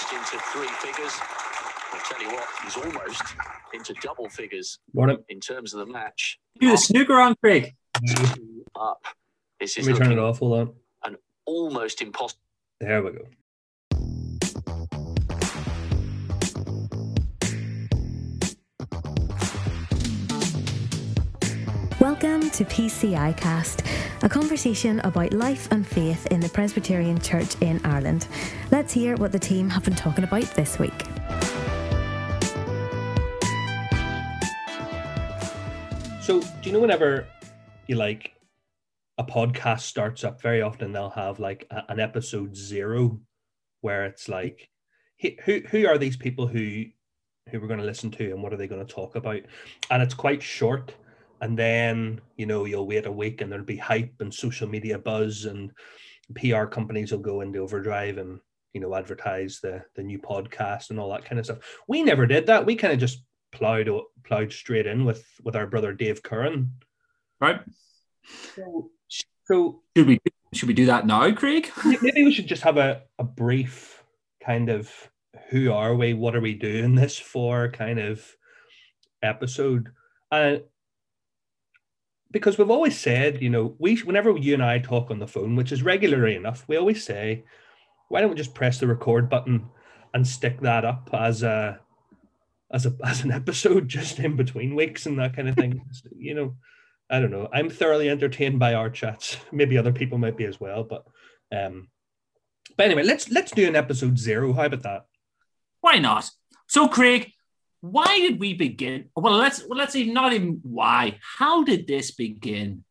almost into three figures. I'll tell you what, he's almost into double figures Morning. in terms of the match. Do the snooker on, Craig. Up. This is Let me turn it off. Hold on. An almost impossible. There we go. Welcome to PCI Cast, a conversation about life and faith in the Presbyterian Church in Ireland. Let's hear what the team have been talking about this week. So, do you know whenever you like a podcast starts up, very often they'll have like a- an episode zero where it's like, who who are these people who who we're going to listen to and what are they going to talk about? And it's quite short. And then you know you'll wait a week and there'll be hype and social media buzz and PR companies will go into overdrive and you know advertise the the new podcast and all that kind of stuff. We never did that. We kind of just plowed plowed straight in with with our brother Dave Curran. Right? So, so Should we should we do that now, Craig? maybe we should just have a, a brief kind of who are we, what are we doing this for kind of episode. Uh, because we've always said, you know, we whenever you and I talk on the phone, which is regularly enough, we always say, why don't we just press the record button and stick that up as a as a as an episode just in between weeks and that kind of thing. you know, I don't know. I'm thoroughly entertained by our chats. Maybe other people might be as well, but um but anyway, let's let's do an episode zero. How about that? Why not? So, Craig, why did we begin? Well, let's well, let's even not even why. How did this begin?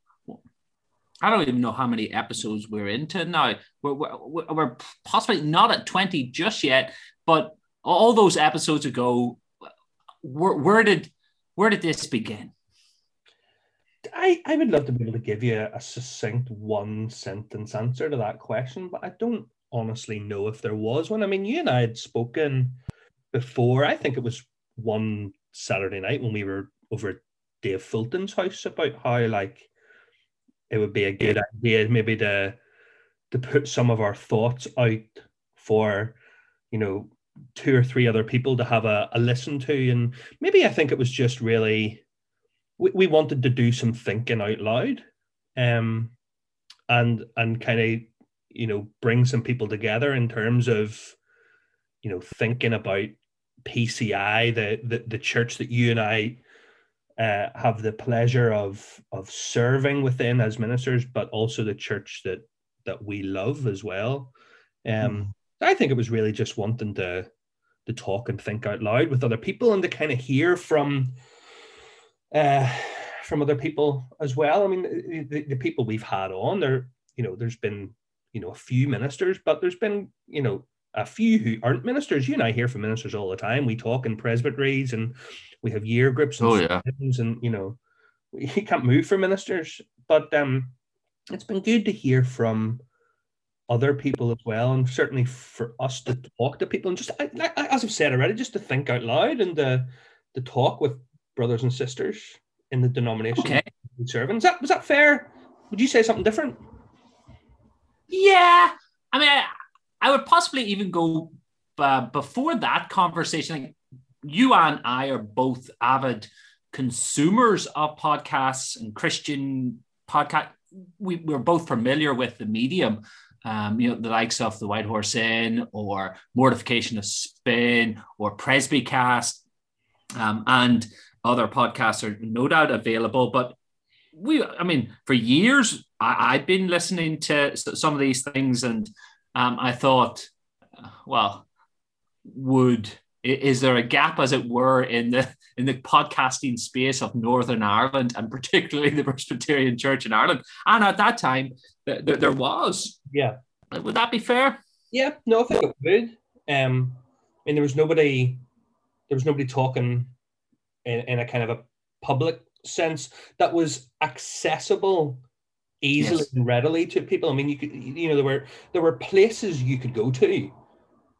I don't even know how many episodes we're into now. We're, we're, we're possibly not at 20 just yet, but all those episodes ago, where, where did where did this begin? I, I would love to be able to give you a, succinct one sentence answer to that question, but I don't honestly know if there was one. I mean, you and I had spoken before. I think it was one Saturday night when we were over at Dave Fulton's house about how like it would be a good idea maybe to to put some of our thoughts out for you know two or three other people to have a, a listen to. And maybe I think it was just really we, we wanted to do some thinking out loud um and and kind of you know bring some people together in terms of you know thinking about PCI the the, the church that you and I uh, have the pleasure of of serving within as ministers but also the church that that we love as well um I think it was really just wanting to to talk and think out loud with other people and to kind of hear from uh, from other people as well. I mean, the, the people we've had on there, you know, there's been, you know, a few ministers, but there's been, you know, a few who aren't ministers. You and I hear from ministers all the time. We talk in presbyteries and we have year groups and, Oh, yeah. and you know, you can't move for ministers. But um, it's been good to hear from other people as well, and certainly for us to talk to people and just, I- I- as I've said already, just to think out loud and to, to talk with brothers and sisters in the denomination Okay. we serve. in. Is that was that fair? Would you say something different? Yeah, I mean, I, I would possibly even go uh, before that conversation. Like you and I are both avid consumers of podcasts and Christian podcast. We, we're both familiar with the medium. Um, you know, the likes of the White Horse Inn or Mortification of Spin or Presbycast um, and other podcasts are no doubt available. But we, I mean, for years, I, I've been listening to some of these things, and um, I thought, well, would is there a gap, as it were, in the in the podcasting space of Northern Ireland, and particularly the Presbyterian Church in Ireland? And at that time, th- th- there was. Yeah. Would that be fair? Yeah, no, I think it would. Um, I mean, there was nobody, there was nobody talking in, in a kind of a public sense that was accessible easily Yes. and readily to people. I mean, you could, you know, there were there were places you could go to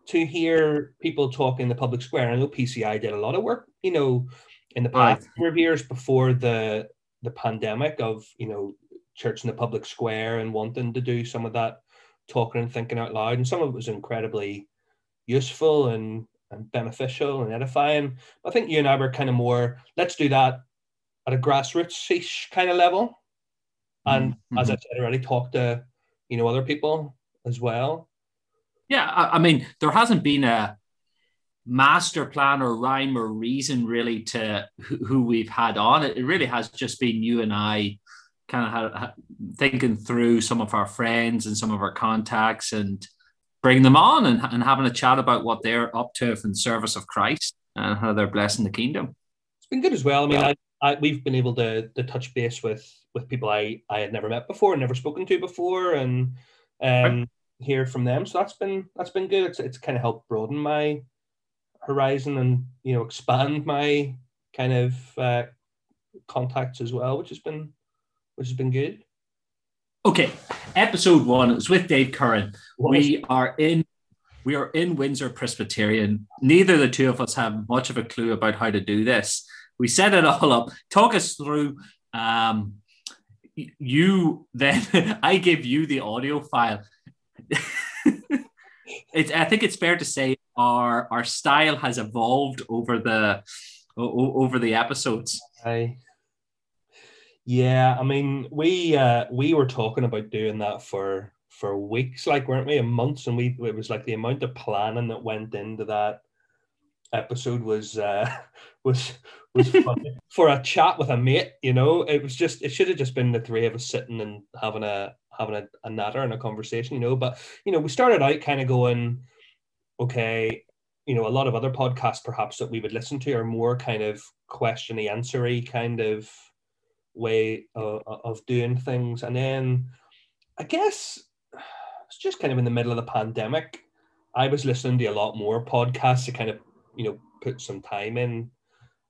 to hear people talk in the public square. I know PCI did a lot of work, you know, in the Right. past number of years before the the pandemic of you know church in the public square and wanting to do some of that talking and thinking out loud, and some of it was incredibly, useful and and beneficial and edifying. I think you and I were kind of more let's do that at a grassroots kind of level. And Mm-hmm. as I said already, talk to you know other people as well. Yeah, I, I mean, there hasn't been a master plan or rhyme or reason really to who, who we've had on. It, really has just been you and I kind of thinking through some of our friends and some of our contacts and bring them on and, and having a chat about what they're up to in service of Christ and how they're blessing the kingdom. It's been good as well. I mean, I, I, we've been able to to touch base with with people I I had never met before, never spoken to before, and um, hear from them. So that's been that's been good. It's it's kind of helped broaden my horizon and you know expand my kind of uh, contacts as well, which has been which has been good. Okay, episode one. is with Dave Curran. What we are in we are in Windsor Presbyterian. Neither of the two of us have much of a clue about how to do this. We set it all up. Talk us through. Um, you then I give you the audio file. it's, I think it's fair to say our our style has evolved over the over the episodes. I yeah, I mean we uh we were talking about doing that for for weeks, like weren't we? And months, and we it was like the amount of planning that went into that episode was uh was was for a chat with a mate, you know. It was just it should have just been the three of us sitting and having a having a, a natter and a conversation, you know. But you know, we started out kind of going, okay, you know, a lot of other podcasts perhaps that we would listen to are more kind of questiony answery kind of way of, of doing things. And then I guess it's just kind of in the middle of the pandemic. I was listening to a lot more podcasts to kind of, you know, put some time in.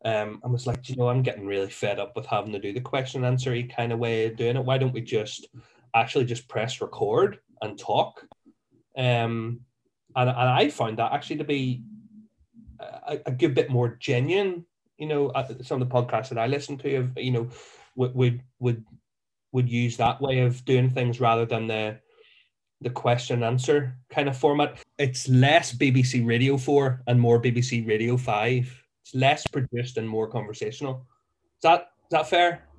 Um, I was like, you know, I'm getting really fed up with having to do the question and answery kind of way of doing it. Why don't we just actually just press record and talk? Um, and, and I found that actually to be a, a good bit more genuine. You know, some of the podcasts that I listen to, have you know, would would would would use that way of doing things rather than the the question and answer kind of format. It's less BBC Radio Four and more BBC Radio Five. It's less produced and more conversational. Is that is that fair?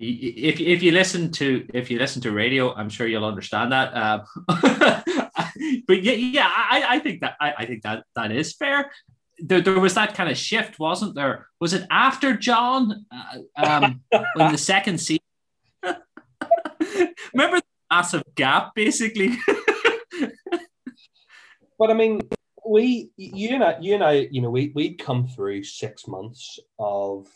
if if you listen to if you listen to radio, I'm sure you'll understand that. Um, but yeah, yeah, I, I think that I, I think that that is fair. There, there was that kind of shift, wasn't there? Was it after John uh, um, in the second season? Remember massive gap, basically. But I mean, we, you know, you know, you know, we we'd come through six months of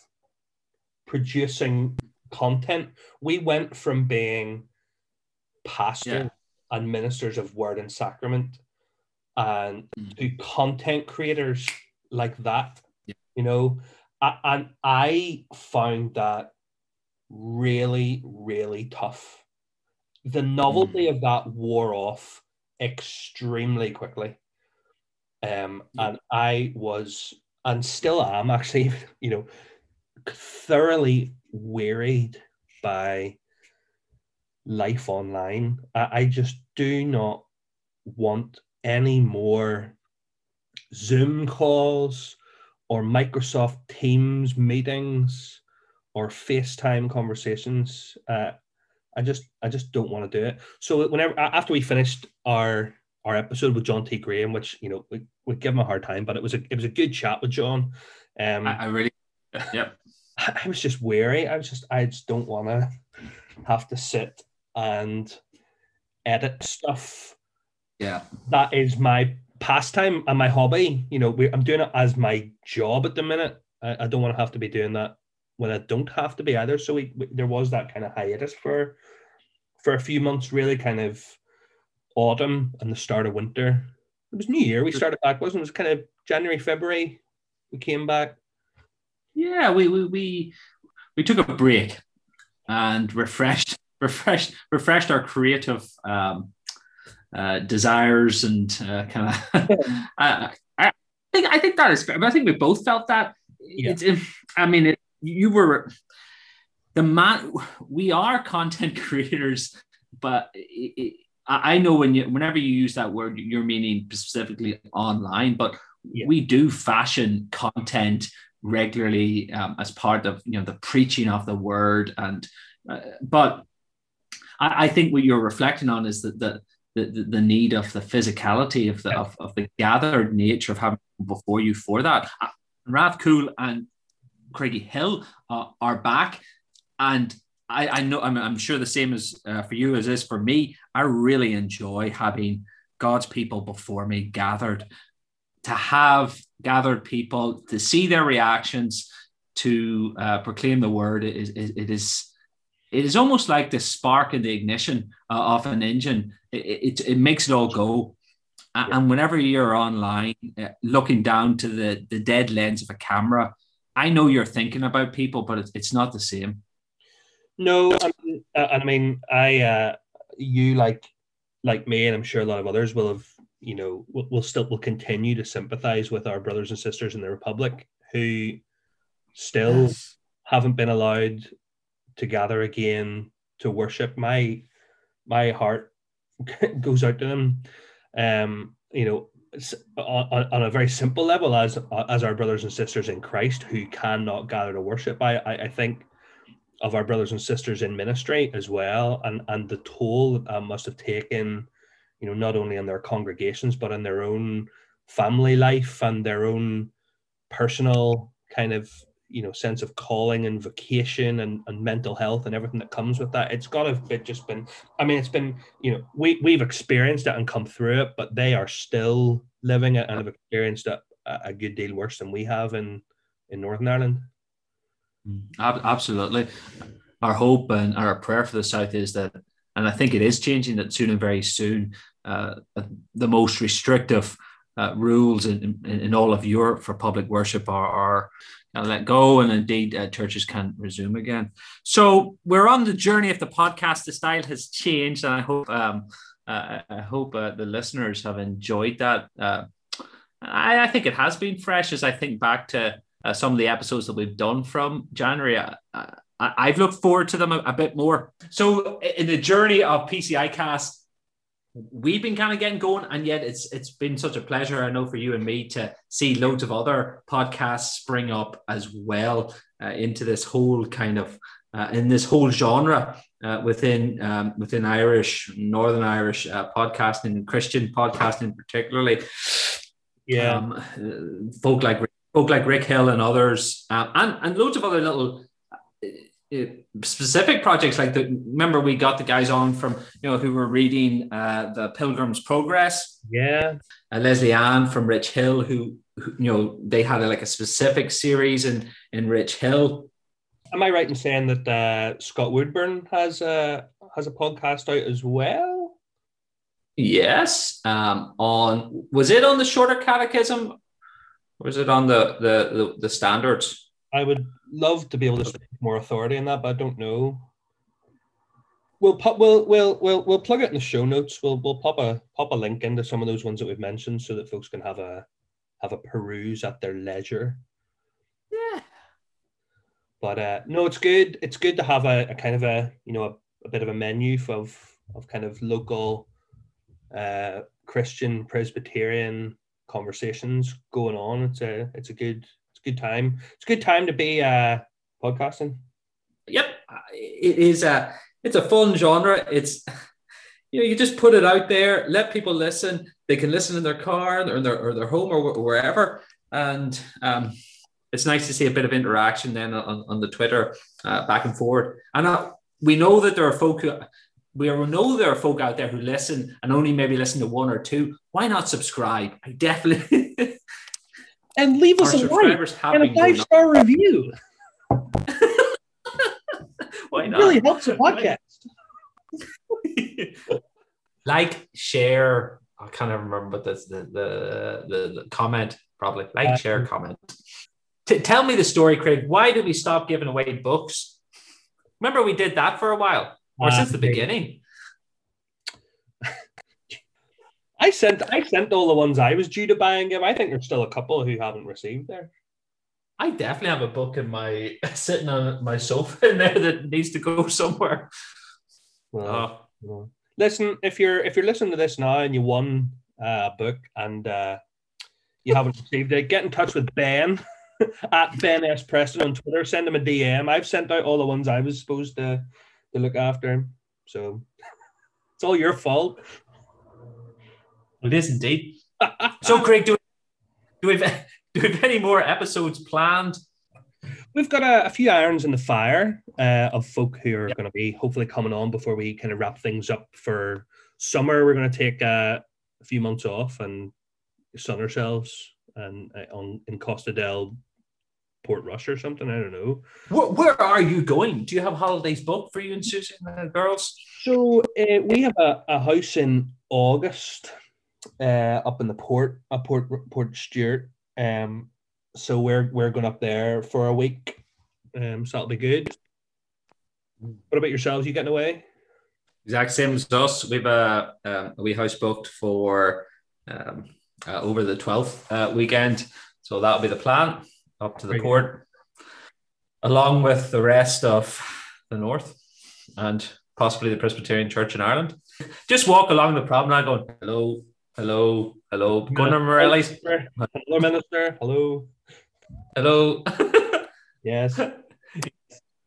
producing content. We went from being pastors and ministers of word and sacrament, and Mm. to content creators like that. Yeah. You know, and I found that really, really tough. The novelty of that wore off extremely quickly. Um, Yeah. and I was and still am actually, you know, thoroughly wearied by life online. I, I just do not want any more Zoom calls or Microsoft Teams meetings or FaceTime conversations. Uh, I just I just don't want to do it. So whenever after we finished our our episode with John T. Graham, which you know we, we give him a hard time, but it was a it was a good chat with John. Um, I, I really, yep. I I was just weary. I was just I just don't want to have to sit and edit stuff. Yeah. That is my pastime and my hobby. You know, we, I'm doing it as my job at the minute. I, I don't want to have to be doing that when I don't have to be either. So we, we there was that kind of hiatus for for a few months, really kind of autumn and the start of winter. It was New Year. We started back, wasn't it? It was kind of January, February. We came back. Yeah, we we we, we took a break and refreshed refreshed refreshed our creative um, uh, desires and uh, kind of. I, I think I think that is fair. But I think we both felt that. Yeah. It's, I mean, it, you were the man. We are content creators, but it, it, I know when you whenever you use that word, you're meaning specifically online, but Yeah. we do fashion content regularly um, as part of you know the preaching of the word and uh, but I, I think what you're reflecting on is that the the, the need of the physicality of the of, of the gathered nature of having before you for that. Uh, Rathcoole and Craigyhill uh, are back, and I, I know I'm, I'm sure the same as uh, for you as is for me. I really enjoy having God's people before me gathered. To have gathered people to see their reactions to uh, proclaim the word is it, it is it is almost like the spark in the ignition uh, of an engine. It, it, it makes it all go. And whenever you're online uh, looking down to the the dead lens of a camera i know you're thinking about people but it's, it's not the same No, I mean, uh, and I mean, I, uh, you like, like me, and I'm sure a lot of others will have, you know, will, will still will continue to sympathise with our brothers and sisters in the Republic who still haven't been allowed to gather again to worship. My, my heart goes out to them. Um, you know, s- on, on a very simple level, as as our brothers and sisters in Christ who cannot gather to worship. I, I, I think of our brothers and sisters in ministry as well and and the toll that, uh, must have taken you know not only in their congregations but in their own family life and their own personal kind of you know sense of calling and vocation and, and mental health and everything that comes with that it's got to have been- just been i mean it's been you know we we've experienced it and come through it but they are still living it and have experienced it a, a good deal worse than we have in in northern ireland Absolutely. Our hope and our prayer for the South is that, and I think it is changing that soon and very soon, uh, the most restrictive uh, rules in, in, in all of Europe for public worship are, are let go, and indeed uh, churches can resume again. So we're on the journey of the podcast. The style has changed, and I hope um, uh, I hope uh, the listeners have enjoyed that. Uh, I, I think it has been fresh as I think back to uh, some of the episodes that we've done from January. I, I've looked forward to them a, a bit more. So in the journey of PCI Cast, we've been kind of getting going, and yet it's it's been such a pleasure, I know, for you and me to see loads of other podcasts spring up as well uh, into this whole kind of uh, in this whole genre uh, within um, within Irish, Northern Irish uh, podcasting, Christian podcasting particularly. yeah Um, uh, folk like folk like Richhill and others, um, and and loads of other little uh, specific projects. Like the remember we got the guys on from you know who were reading uh, the Pilgrim's Progress. yeah Uh, Leslie Ann from Richhill, who, who you know they had a, like a specific series in in Richhill. Am I right in saying that uh, Scott Woodburn has a has a podcast out as well? Yes, um, on was it on the shorter catechism? Or was it on the the the, the standards? I would love to be able to speak more authority in that, but I don't know. We'll pop we'll we'll we'll we'll plug it in the show notes. We'll we'll pop a pop a link into some of those ones that we've mentioned so that folks can have a have a peruse at their leisure. Yeah. But uh, no, it's good. It's good to have a, a kind of a you know a, a bit of a menu of of kind of local uh, Christian Presbyterian conversations going on. It's a it's a good good time. It's a good time to be uh, podcasting. Yep, it is a it's a fun genre. It's you know you just put it out there, let people listen. They can listen in their car or their or their home or wherever, and um, it's nice to see a bit of interaction then on, on the Twitter uh, back and forward. And uh, we know that there are folk who we know there are folk out there who listen and only maybe listen to one or two. Why not subscribe? I definitely. And leave Our us a like and a five star review. Why It really helps the podcast. like, share. I can't even remember what that's the, the the the comment. Probably like, Uh, share, comment. T- tell me the story, Craig. Why did we stop giving away books? Remember, we did that for a while, or Uh, since the beginning. I sent I sent all the ones I was due to buy and give. I think there's still a couple who haven't received there. I definitely have a book in my sitting on my sofa in there that needs to go somewhere. Well, Oh, well, listen, if you're if you're listening to this now and you won uh, a book and uh, you haven't received it, get in touch with Ben at Ben S Preston on Twitter. Send him a DM. I've sent out all the ones I was supposed to to look after him. So it's all your fault. It is indeed. so, Craig, do do we have, do we have any more episodes planned? We've got a, a few irons in the fire uh, of folk who are going to be hopefully coming on before we kind of wrap things up for summer. We're going to take uh, a few months off and sun ourselves and uh, on in Costa del Portrush or something. I don't know. Where, where, are you going? Do you have holidays booked for you and Susan and the girls? So uh, we have a, a house in August uh, up in the port, a Port Portstewart. Um, so we're we're going up there for a week. Um, so that'll be good. What about yourselves? You getting away? Exact same as us. We've a, um, a wee house booked for um, uh, over the 12th uh, weekend. So that'll be the plan up to the Very port, good. along with the rest of the north and possibly the Presbyterian Church in Ireland. Just walk along the promenade going, hello, hello, hello. Gunnar Morelli's. Hello, Minister. Hello. Hello. yes.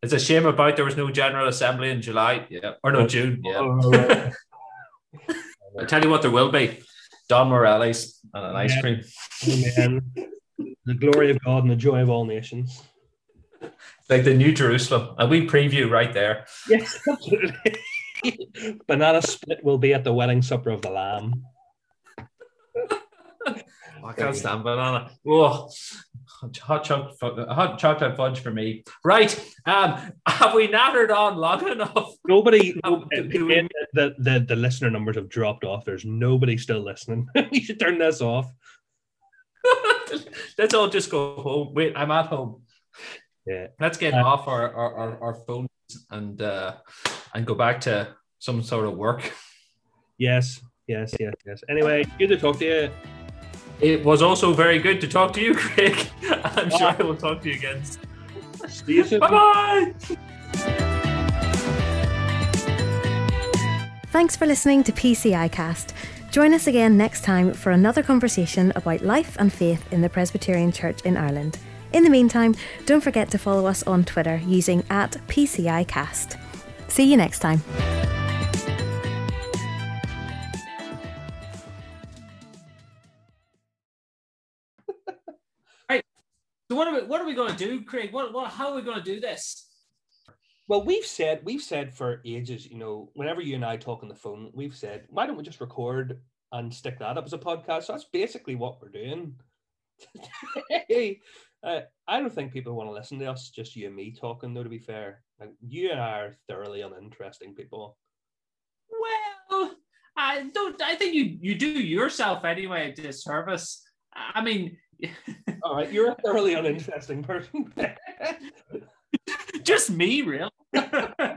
It's a shame about there was no General Assembly in July. Yeah. Or no, June. Oh, yeah. Oh, right. I tell you what, there will be Don Morelli's and an ice cream. Amen. the glory of God and the joy of all nations. Like the New Jerusalem. A we preview right there. Yes, absolutely. Banana split will be at the wedding supper of the Lamb. I can't stand banana. Oh, hot chocolate, hot chocolate fudge for me. Right. Um, have we nattered on long enough? Nobody. the, the the listener numbers have dropped off. There's nobody still listening. we should turn this off. Let's all just go home. Wait, I'm at home. Yeah. Let's get uh, off our, our, our, phones and uh, and go back to some sort of work. Yes, yes, yes, yes. Anyway, good to talk to you. It was also very good to talk to you, Craig. I'm sure I will talk to you again. See you soon. Bye bye. Thanks for listening to PCI Cast. Join us again next time for another conversation about life and faith in the Presbyterian Church in Ireland. In the meantime, don't forget to follow us on Twitter using at PCIcast. See you next time. So what are we what are we going to do, Craig? What, what how are we going to do this? Well, we've said we've said for ages, you know, whenever you and I talk on the phone, we've said, why don't we just record and stick that up as a podcast? So that's basically what we're doing. uh, I don't think people want to listen to us, just you and me talking. Though, to be fair, like, you and I are thoroughly uninteresting people. Well, I don't. I think you you do yourself anyway a disservice. I mean, all right, you're a thoroughly uninteresting person. Just me, real.